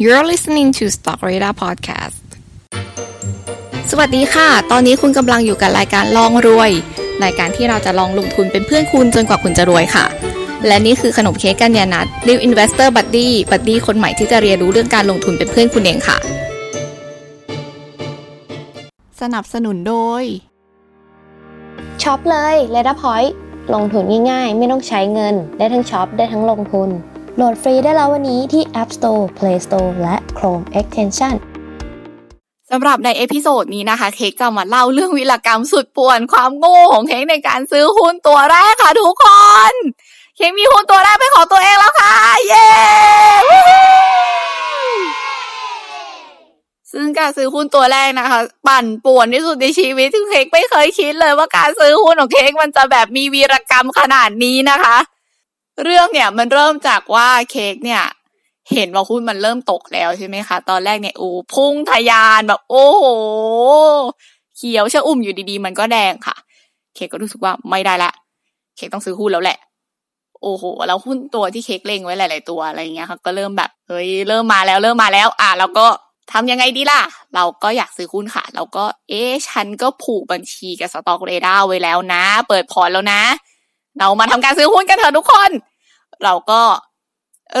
You're listening to Stock Radar Podcast สวัสดีค่ะ ตอนนี้คุณกำลังอยู่กับรายการลองรวย รายการที่เราจะลองลงทุนเป็นเพื่อนคุณจนกว่าคุณจะรวยค่ะ และนี่คือขนมเค้กกัญญานัท New Investor Buddy บัดดี้คนใหม่ที่จะเรียนรู้เรื่องการลงทุนเป็นเพื่อนคุณเองค่ะ สนับสนุนโดยช็อปเลย l e t a Point ลงทุนง่ายๆ ไม่ต้องใช้เงิน ได้ทั้งช็อปได้ทั้งลงทุน โหลดฟรีได้แล้ววันนี้ที่ App Store, Play Store และ Chrome Extension สำหรับใน episode นี้นะคะ เค้กจะมาเล่าเรื่องวีรกรรมสุดป่วนความโง่ของเค้กในการซื้อหุ้นตัวแรกค่ะทุกคน เค้กมีหุ้นตัวแรกเป็นของตัวเองแล้วค่ะ เย้วู้ฮู้ซึ่งการซื้อหุ้นตัวแรกนะคะ ปั่นป่วนที่สุดในชีวิตซึ่งเค้กไม่เคยคิดเลยว่าการซื้อหุ้นของเค้กมันจะแบบมีวีรกรรมขนาดนี้นะคะ เรื่องเนี่ยมันเริ่มจากว่าเค้กเนี่ย เห็นว่าหุ้นมันเริ่มตกแล้วใช่ไหมคะ ตอนแรกเนี่ยโอ้พุ่งทะยานแบบ โอ้โหเขียวชะอุ่มอยู่ดีๆ มันก็แดงค่ะ เค้กก็รู้สึกว่าไม่ได้ละ เค้กต้องซื้อหุ้นแล้วแหละ โอ้โหแล้วหุ้นตัวที่เค้กเล็งไว้หลาย ๆ ตัวอะไรเงี้ยค่ะ ก็เริ่มแบบเฮ้ยเริ่มมาแล้วเริ่มมาแล้ว อะแล้วก็ทำยังไงดีล่ะ เราก็อยากซื้อหุ้นค่ะ เราก็ เอ๊ะฉันก็ผูกบัญชีกับสต็อกเรดาร์ไว้แล้วนะ เปิดพอร์ตแล้วนะ เรามาทำการซื้อหุ้นกันเถอะทุกคน เราก็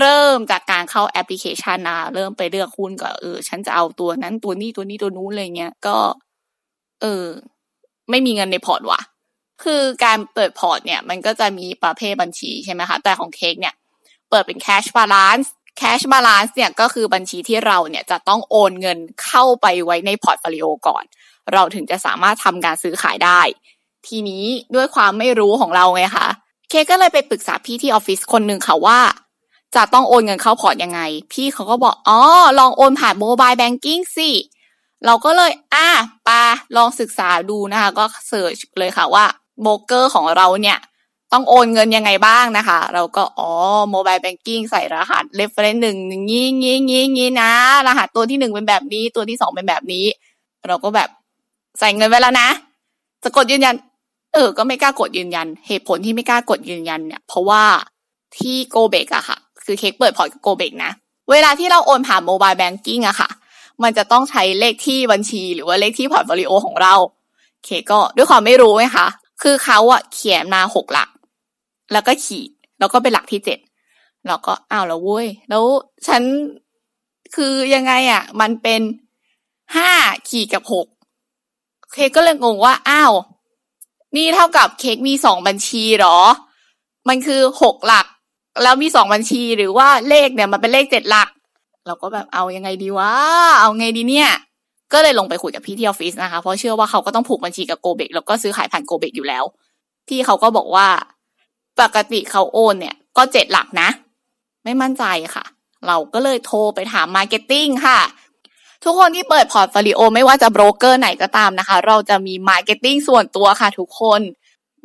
เริ่มจากการเข้าแอปพลิเคชันนะเริ่มไปเลือกหุ้นก็เออ ฉันจะเอาตัวนั้นตัวนี้ตัวนี้ตัวนู้นอะไรเงี้ยก็ เออ ไม่มีเงินในพอร์ตว่ะ คือการเปิดพอร์ตเนี่ย มันก็จะมีประเภทบัญชีใช่ไหมคะ แต่ของเค้กเนี่ย เปิดเป็น cash balance cash balance เนี่ยก็คือบัญชีที่เราเนี่ยจะต้องโอนเงินเข้าไปไว้ใน portfolio ก่อน เราถึงจะสามารถทำการซื้อขายได้ ทีนี้ด้วยความไม่รู้ของเราไงคะเค้กก็เลยไปปรึกษาพี่ที่ออฟฟิศคนหนึ่งค่ะว่า จะต้องโอนเงินเข้าพอร์ตยังไง พี่เขาก็บอกอ๋อลองโอนผ่าน mobile banking สิเราก็เลย อะป่ะลองศึกษาดูนะคะ ก็ search เลยค่ะว่าโบรกเกอร์ของเราเนี่ย ต้องโอนเงินยังไงบ้างนะคะ เราก็อ๋อ mobile banking ใส่รหัส reference หนึ่งงี้งี้งี้งี้นะ รหัสตัวที่หนึ่งเป็นแบบนี้ ตัวที่สองเป็นแบบนี้ เราก็แบบใส่เงินไว้แล้วนะ จะกดยืนยัน เออ ก็ไม่กล้ากดยืนยัน เหตุผลที่ไม่กล้ากดยืนยันเนี่ย เพราะว่าที่โกลเบล็กอะค่ะ คือเค้กเปิดพอร์ตกับโกลเบล็กนะ เวลาที่เราโอนผ่าน mobile banking อะค่ะ มันจะต้องใช้เลขที่บัญชี หรือว่าเลขที่ portfolio ของเรา เค้กก็ด้วยความไม่รู้ไงคะ คือเขาอะเขียนมาหกหลัก แล้วก็ขีด แล้วก็เป็นหลักที่เจ็ดเราก็อ้าวแล้วเว้ย แล้วฉันคือยังไงอะมันเป็นห้าขีดกับหกเคก็เลยงงว่าอ้าว นี่เท่ากับเค้กมีสองบัญชีหรอ มันคือหกหลัก แล้วมีสองบัญชีหรือว่าเลขเนี่ยมันเป็นเลขเจ็ดหลัก เราก็แบบเอายังไงดีวะ เอาไงดีเนี่ย ก็เลยลงไปคุยกับพี่ที่ออฟฟิศนะคะ เพราะเชื่อว่าเขาก็ต้องผูกบัญชีกับโกเบกแล้วก็ซื้อขายผ่านโกเบกอยู่แล้ว พี่เขาก็บอกว่า ปกติเขาโอนเนี่ย ก็เจ็ดหลักนะ ไม่มั่นใจค่ะ เราก็เลยโทรไปถาม marketing ค่ะ ทุกคนที่เปิด portfolio ไม่ว่าจะโบรกเกอร์ไหนก็ตามนะคะ เราจะมี marketing ส่วนตัวค่ะทุกคน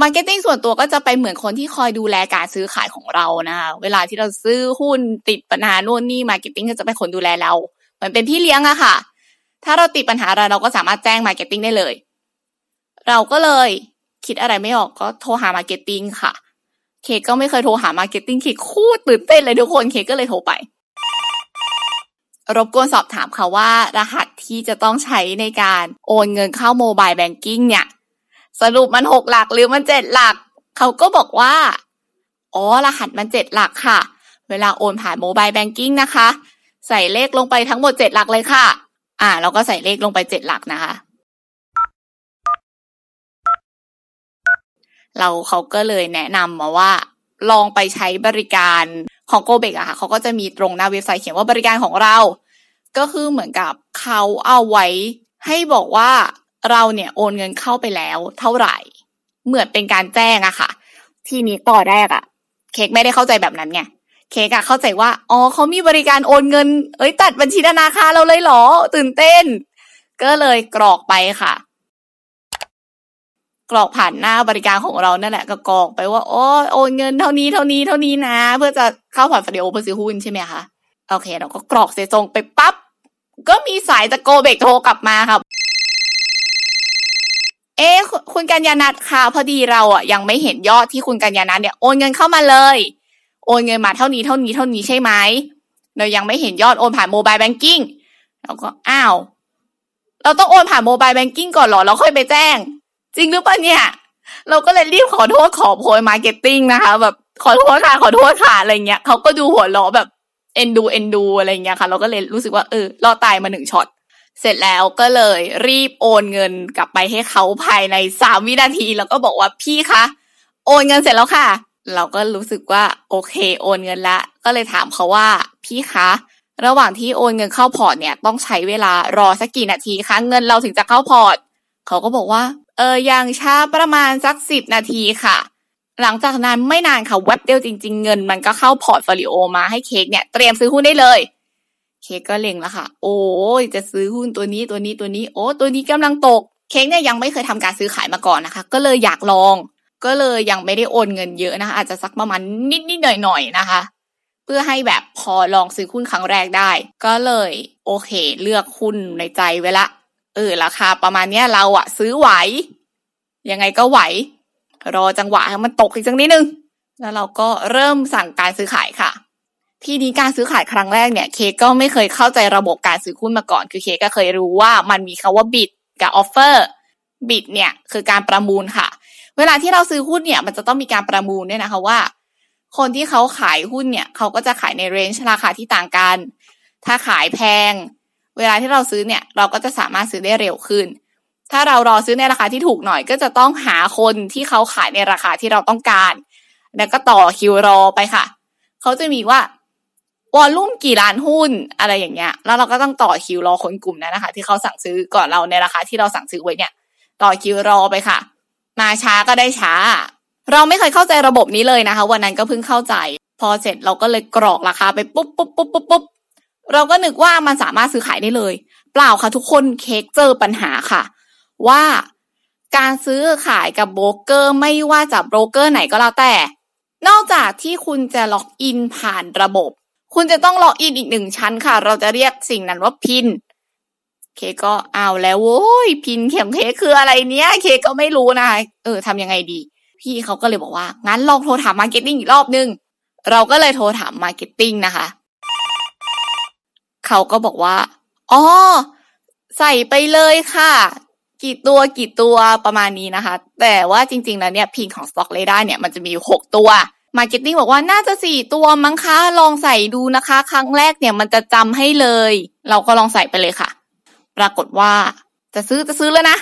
marketing ส่วนตัวก็จะไปเหมือนคนที่คอยดูแลการซื้อขายของเรานะคะเวลาที่เราซื้อหุ้นติดปัญหาโน่นนี่ marketing ก็จะเป็นคนดูแลเรา เหมือนเป็นพี่เลี้ยงอะค่ะ ถ้าเราติดปัญหาอะไรเราก็สามารถแจ้ง marketing ได้เลย เราก็เลยคิดอะไรไม่ออกก็โทรหา marketing ค่ะ เค้กก็ไม่เคยโทรหา marketing เค้กโคตรตื่นเต้นเลยทุกคนเค้กก็เลยโทรไป รบกวนสอบถามค่ะว่ารหัสที่จะต้องใช้ในการโอนเงินเข้า mobile banking เนี่ย สรุปมันหกหลักหรือมันเจ็ดหลัก เขาก็บอกว่า อ๋อ รหัสมันเจ็ดหลักค่ะ เวลาโอนผ่าน mobile banking นะคะ ใส่เลขลงไปทั้งหมดเจ็ดหลักเลยค่ะ อ่า เราก็ใส่เลขลงไปเจ็ดหลักนะคะ เราเขาก็เลยแนะนำมาว่า ลองไปใช้บริการของโกเบกอะค่ะเขาก็จะมีตรงหน้าเว็บไซต์เขียนว่าบริการของเรา ก็คือเหมือนกับเขาเอาไว้ให้บอกว่าเราเนี่ยโอนเงินเข้าไปแล้วเท่าไหร่ เหมือนเป็นการแจ้งอะค่ะ ทีนี้ต่อแรกอะเค้กไม่ได้เข้าใจแบบนั้นไงเค้กอะเข้าใจว่าอ๋อเขามีบริการโอนเงิน เอ้ยตัดบัญชีธนาคารเราเลยเหรอ ตื่นเต้น ก็เลยกรอกไปค่ะ กรอกผ่านหน้าบริการของเรานั่นแหละก็กรอกไปว่าโอ้โอนเงินเท่านี้เท่านี้เท่านี้นะ เพื่อจะเข้า portfolio เพื่อซื้อหุ้นใช่ไหมคะโอเค เราก็กรอกเสร็จส่งไปปั๊บก็มีสายจากโกลเบล็กโทรกลับมาค่ะเอ๊คุณกัญญาณัทค่ะพอดีเราอะยังไม่เห็นยอดที่คุณกัญญาณัทเนี่ยโอนเงินเข้ามาเลย โอนเงินมาเท่านี้เท่านี้เท่านี้ใช่ไหมเรายังไม่เห็นยอดโอนผ่าน mobile banking เราก็อ้าว เราต้องโอนผ่าน mobile banking ก่อนเหรอแล้วค่อยไปแจ้ง จริงหรือเปล่าเนี่ย เราก็เลยรีบขอโทษขอโพย marketing นะคะ แบบขอโทษค่ะขอโทษค่ะอะไรเงี้ยเขาก็ดูหัวเราะแบบเอ็นดูเอ็นดูอะไรเงี้ยค่ะ เราก็เลยรู้สึกว่าเออรอดตายมาหนึ่งช็อตเสร็จแล้วก็เลยรีบโอนเงินกลับไปให้เขาภายในสามวินาที แล้วก็บอกว่าพี่คะโอนเงินเสร็จแล้วค่ะ เราก็รู้สึกว่าโอเคโอนเงินละก็เลยถามเขาว่าพี่คะระหว่างที่โอนเงินเข้าพอร์ตเนี่ยต้องใช้เวลารอสักกี่นาทีคะเงินเราถึงจะเข้าพอร์ต เขาก็บอกว่า เอออย่างช้าประมาณสักสิบนาทีค่ะ หลังจากนั้นไม่นานค่ะแว็บเดียวจริง ๆ เงิน มันก็เข้า portfolio มาให้เค้กเนี่ยเตรียมซื้อหุ้นได้เลย เค้กก็เล็งแล้วค่ะ โอ้ยจะซื้อหุ้นตัวนี้ตัวนี้ตัวนี้ โอ้ตัวนี้กำลังตก เค้กเนี่ยยังไม่เคยทำการซื้อขายมาก่อนนะคะ ก็เลยอยากลอง ก็เลยยังไม่ได้โอนเงินเยอะนะคะอาจจะสักประมาณนิดนิดหน่อยหน่อยนะคะเพื่อให้แบบพอลองซื้อหุ้นครั้งแรกได้ ก็เลย โอเค เลือกหุ้นในใจไว้ละ เออราคาประมาณเนี้ยเราอะซื้อไหว ยังไงก็ไหว รอจังหวะให้มันตกอีกสักนิดนึง แล้วเราก็เริ่มสั่งการซื้อขายค่ะ ที่นี้การซื้อขายครั้งแรกเนี่ย เคก็ไม่เคยเข้าใจระบบการซื้อหุ้นมาก่อน คือเคกก็เคยรู้ว่ามันมีคาว่าบิดกับ offer bid เนี่ยคือการประมูลค่ะ เวลาที่เราซื้อหุ้นเนี่ย มันจะต้องมีการประมูลด้วยนะคะว่า คนที่เขาขายหุ้นเนี่ยเขาก็จะขายใน range ราคาที่ต่างกัน ถ้าขายแพง เวลาที่เราซื้อเนี่ยเราก็จะสามารถซื้อได้เร็วขึ้น ถ้าเรารอซื้อในราคาที่ถูกหน่อย ก็จะต้องหาคนที่เขาขายในราคาที่เราต้องการ แล้วก็ต่อคิวรอไปค่ะ เขาจะมีว่า volume กี่ล้านหุ้นอะไรอย่างเงี้ย แล้วเราก็ต้องต่อคิวรอคนกลุ่มนั้นนะคะ ที่เขาสั่งซื้อก่อนเราในราคาที่เราสั่งซื้อไว้เนี่ย ต่อคิวรอไปค่ะ มาช้าก็ได้ช้า เราไม่เคยเข้าใจระบบนี้เลยนะคะ วันนั้นก็เพิ่งเข้าใจ พอเสร็จเราก็เลยกรอกราคาไปปุ๊บปุ๊บปุ๊บปุ๊บปุ๊บ เราก็นึกว่ามันสามารถซื้อขายได้เลย เปล่าค่ะทุกคนเค้กเจอปัญหาค่ะ ว่าการซื้อขายกับโบรกเกอร์ไม่ว่าจะโบรกเกอร์ไหนก็แล้วแต่ นอกจากที่คุณจะล็อกอินผ่านระบบ คุณจะต้องล็อกอินอีกหนึ่งชั้นค่ะ เราจะเรียกสิ่งนั้นว่า PIN เค้กก็เอาแล้วโว้ย PIN เข็มเค้กคืออะไรเนี้ย เค้กก็ไม่รู้นะคะเออทำยังไงดี พี่เขาก็เลยบอกว่า งั้นลองโทรถาม marketing อีกรอบนึง เราก็เลยโทรถาม marketing นะคะ เขาก็บอกว่า อ๋อ ใส่ไปเลยค่ะ กี่ตัวกี่ตัวประมาณนี้นะคะ แต่ว่าจริงๆแล้วเนี่ยพินของ Stock r a d a r เนี่ยมันจะมีอยู่หกตัว Marketing บอกว่าน่าจะสี่ตัวมั้งคะลองใส่ดูนะคะ ครั้งแรกเนี่ยมันจะจำให้เลย เราก็ลองใส่ไปเลยค่ะ ปรากฏว่า จะซื้อจะซื้อแล้วนะ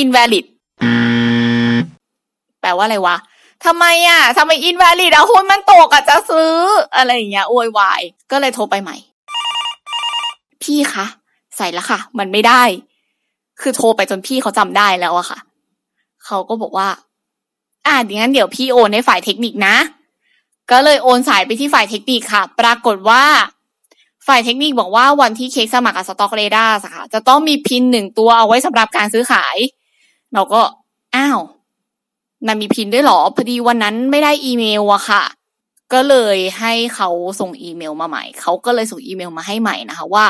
invalid แปลว่าอะไรวะทำไมอะทำไม invalid อะหุ้นมันตกอะจะซื้อ อะไรอย่างเงี้ยโวยวาย ก็เลยโทรไปใหม่ พี่คะ ใส่แล้วค่ะ มันไม่ได้ คือโทรไปจนพี่เขาจำได้แล้วอะค่ะ เขาก็บอกว่า อ่าดังนั้นเดี๋ยวพี่โอนให้ฝ่ายเทคนิคนะ ก็เลยโอนสายไปที่ฝ่ายเทคนิคค่ะ ปรากฏว่า ฝ่ายเทคนิคบอกว่าวันที่เค้กสมัครกับสต็อกเรดาร์ค่ะ จะต้องมีพินหนึ่งตัวเอาไว้สำหรับการซื้อขาย เราก็ อ้าวมันมีพินด้วยหรอ พอดีวันนั้นไม่ได้อีเมลอะค่ะก็เลยให้เขาส่งอีเมลมาใหม่ เขาก็เลยส่งอีเมลมาให้ใหม่นะคะว่า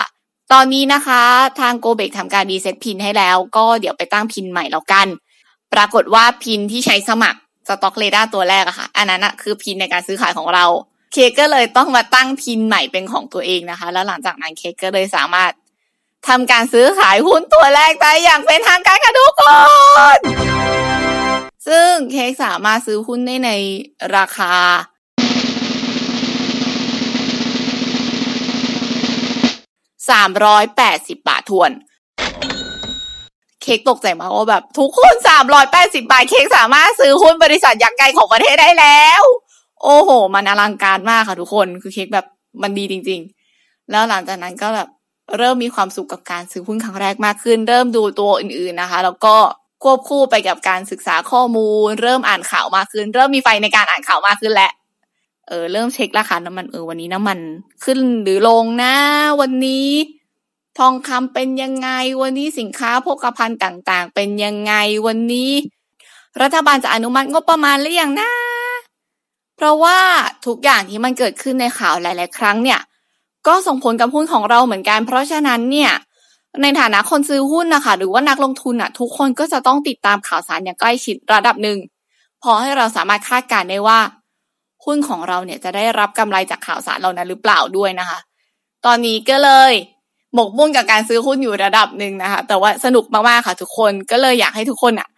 ตอนนี้นะคะทางโบรกทำการ reset PIN ให้แล้ว ก็เดี๋ยวไปตั้ง PIN ใหม่แล้วกัน ปรากฏว่า PIN ที่ใช้สมัคร StockRadars ตัวแรกอะค่ะ อันนั้นอะคือ PIN ในการซื้อขายของเรา เค้กก็เลยต้องมาตั้ง PIN ใหม่เป็นของตัวเองนะคะ แล้วหลังจากนั้นเค้กก็เลยสามารถทำการซื้อขายหุ้นตัวแรกได้อย่างเป็นทางการค่ะทุกคนซึ่งเค้กสามารถซื้อหุ้นได้ในราคา สามร้อยแปดสิบบาททวน เค้กตกใจมากว่าแบบ ทุกคนสามร้อยแปดสิบาท เค้กสามารถซื้อหุ้นบริษัทยักษ์ใหญ่ของประเทศได้แล้ว โอ้โห มันอลังการมากค่ะทุกคนคือเค้กแบบมันดีจริง ๆ แล้วหลังจากนั้นก็แบบเริ่มมีความสุขกับการซื้อหุ้นครั้งแรกมากขึ้น เริ่มดูตัวอื่นๆนะคะ แล้วก็ควบคู่ไปกับการศึกษาข้อมูล เริ่มอ่านข่าวมากขึ้น เริ่มมีไฟในการอ่านข่าวมากขึ้นแหละ เออเริ่มเช็คราคาน้ำมันเออวันนี้น้ำมันขึ้นหรือลงนะ วันนี้ทองคำเป็นยังไง วันนี้สินค้าโภคภัณฑ์ต่าง ๆ เป็นยังไงวันนี้ รัฐบาลจะอนุมัติงบประมาณหรือยังนะ เพราะว่าทุกอย่างที่มันเกิดขึ้นในข่าวหลาย ๆ ครั้งเนี่ย ก็ส่งผลกับหุ้นของเราเหมือนกัน เพราะฉะนั้นเนี่ยในฐานะคนซื้อหุ้นนะคะหรือว่านักลงทุนอะ ทุกคนก็จะต้องติดตามข่าวสารอย่างใกล้ชิดระดับหนึ่งพอให้เราสามารถคาดการณ์ได้ว่า หุ้นของเราเนี่ยจะได้รับกำไรจากข่าวสารเหล่านั้นหรือเปล่าด้วยนะคะ ตอนนี้ก็เลยหมกมุ่นกับการซื้อหุ้นอยู่ระดับหนึ่งนะคะ แต่ว่าสนุกมากๆค่ะ ทุกคนก็เลยอยากให้ทุกคนอะ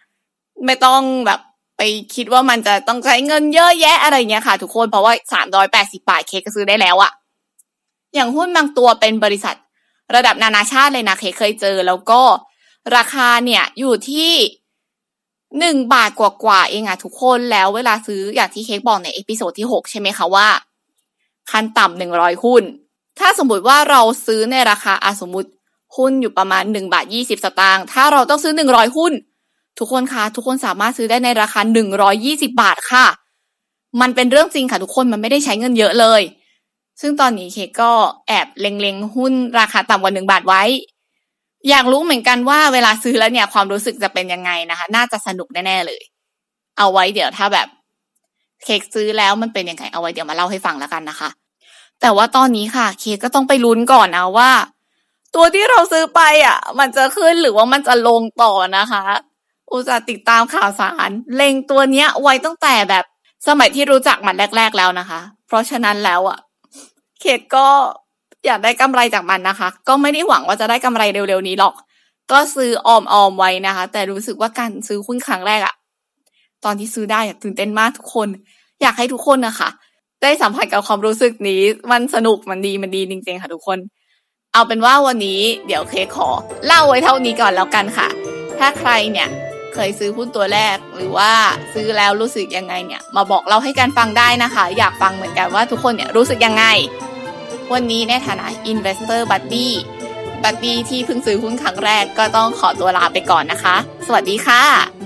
ไม่ต้องแบบไปคิดว่ามันจะต้องใช้เงินเยอะแยะอะไรเงี้ยค่ะ ทุกคนเพราะว่าสามร้อยแปดสิบาทเคก็ซื้อได้แล้วอะอย่างหุ้นบางตัวเป็นบริษัท ระดับนานาชาติเลยนะเค้กเคยเจอ แล้วก็ราคาเนี่ยอยู่ที่ หนึ่งบาทกว่าๆเองอะทุกคนแล้วเวลาซื้ออย่างที่เค้กบอกใน episode ที่หกใช่ไหมคะว่าขั้นต่ำหนึ่งร้อยหุ้น ถ้าสมมติว่าเราซื้อในราคาอาสมมติหุ้นอยู่ประมาณหนึ่งบาทยี่สิบสตางค์ถ้าเราต้องซื้อหนึ่งร้อยหุ้น ทุกคนคะทุกคนสามารถซื้อได้ในราคาหนึ่งร้อยยี่สิบบาทค่ะ มันเป็นเรื่องจริงค่ะทุกคนมันไม่ได้ใช้เงินเยอะเลย ซึ่งตอนนี้เคกก็แอบเล็งๆหุ้นราคาต่ำกว่าหนึ่งบาทไว้ อยากรู้เหมือนกันว่าเวลาซื้อแล้วเนี่ยความรู้สึกจะเป็นยังไงนะคะ น่าจะสนุกแน่ๆเลย เอาไว้เดี๋ยวถ้าแบบ เค้กซื้อแล้วมันเป็นยังไงเอาไว้เดี๋ยวมาเล่าให้ฟังแล้วกันนะคะ แต่ว่าตอนนี้ค่ะ เค้กก็ต้องไปลุ้นก่อนนะว่า ตัวที่เราซื้อไปอะ มันจะขึ้นหรือว่ามันจะลงต่อนะคะอุตส่าห์ติดตามข่าวสาร เล็งตัวเนี้ย ไว้ตั้งแต่แบบสมัยที่รู้จักมันแรก ๆแล้วนะคะ เพราะฉะนั้นแล้วอะเขตก็ อยากได้กำไรจากมันนะคะ ก็ไม่ได้หวังว่าจะได้กำไรเร็วๆนี้หรอก ก็ซื้อออมๆไว้นะคะ แต่รู้สึกว่าการซื้อหุ้นครั้งแรกอะตอนที่ซื้อได้อะตื่นเต้นมากทุกคน อยากให้ทุกคนนะคะได้สัมผัสกับความรู้สึกนี้ มันสนุกมันดีมันดีจริงๆค่ะทุกคน เอาเป็นว่าวันนี้เดี๋ยวเคขอ เล่าไว้เท่านี้ก่อนแล้วกันค่ะ ถ้าใครเนี่ยเคยซื้อหุ้นตัวแรกหรือว่าซื้อแล้วรู้สึกยังไงเนี่ย มาบอกเราให้กันฟังได้นะคะ อยากฟังเหมือนกันว่าทุกคนเนี่ยรู้สึกยังไง วันนี้ในฐานะ Investor Buddy บัดดี้ที่เพิ่งซื้อหุ้นครั้งแรกก็ต้องขอตัวลาไปก่อนนะคะ สวัสดีค่ะ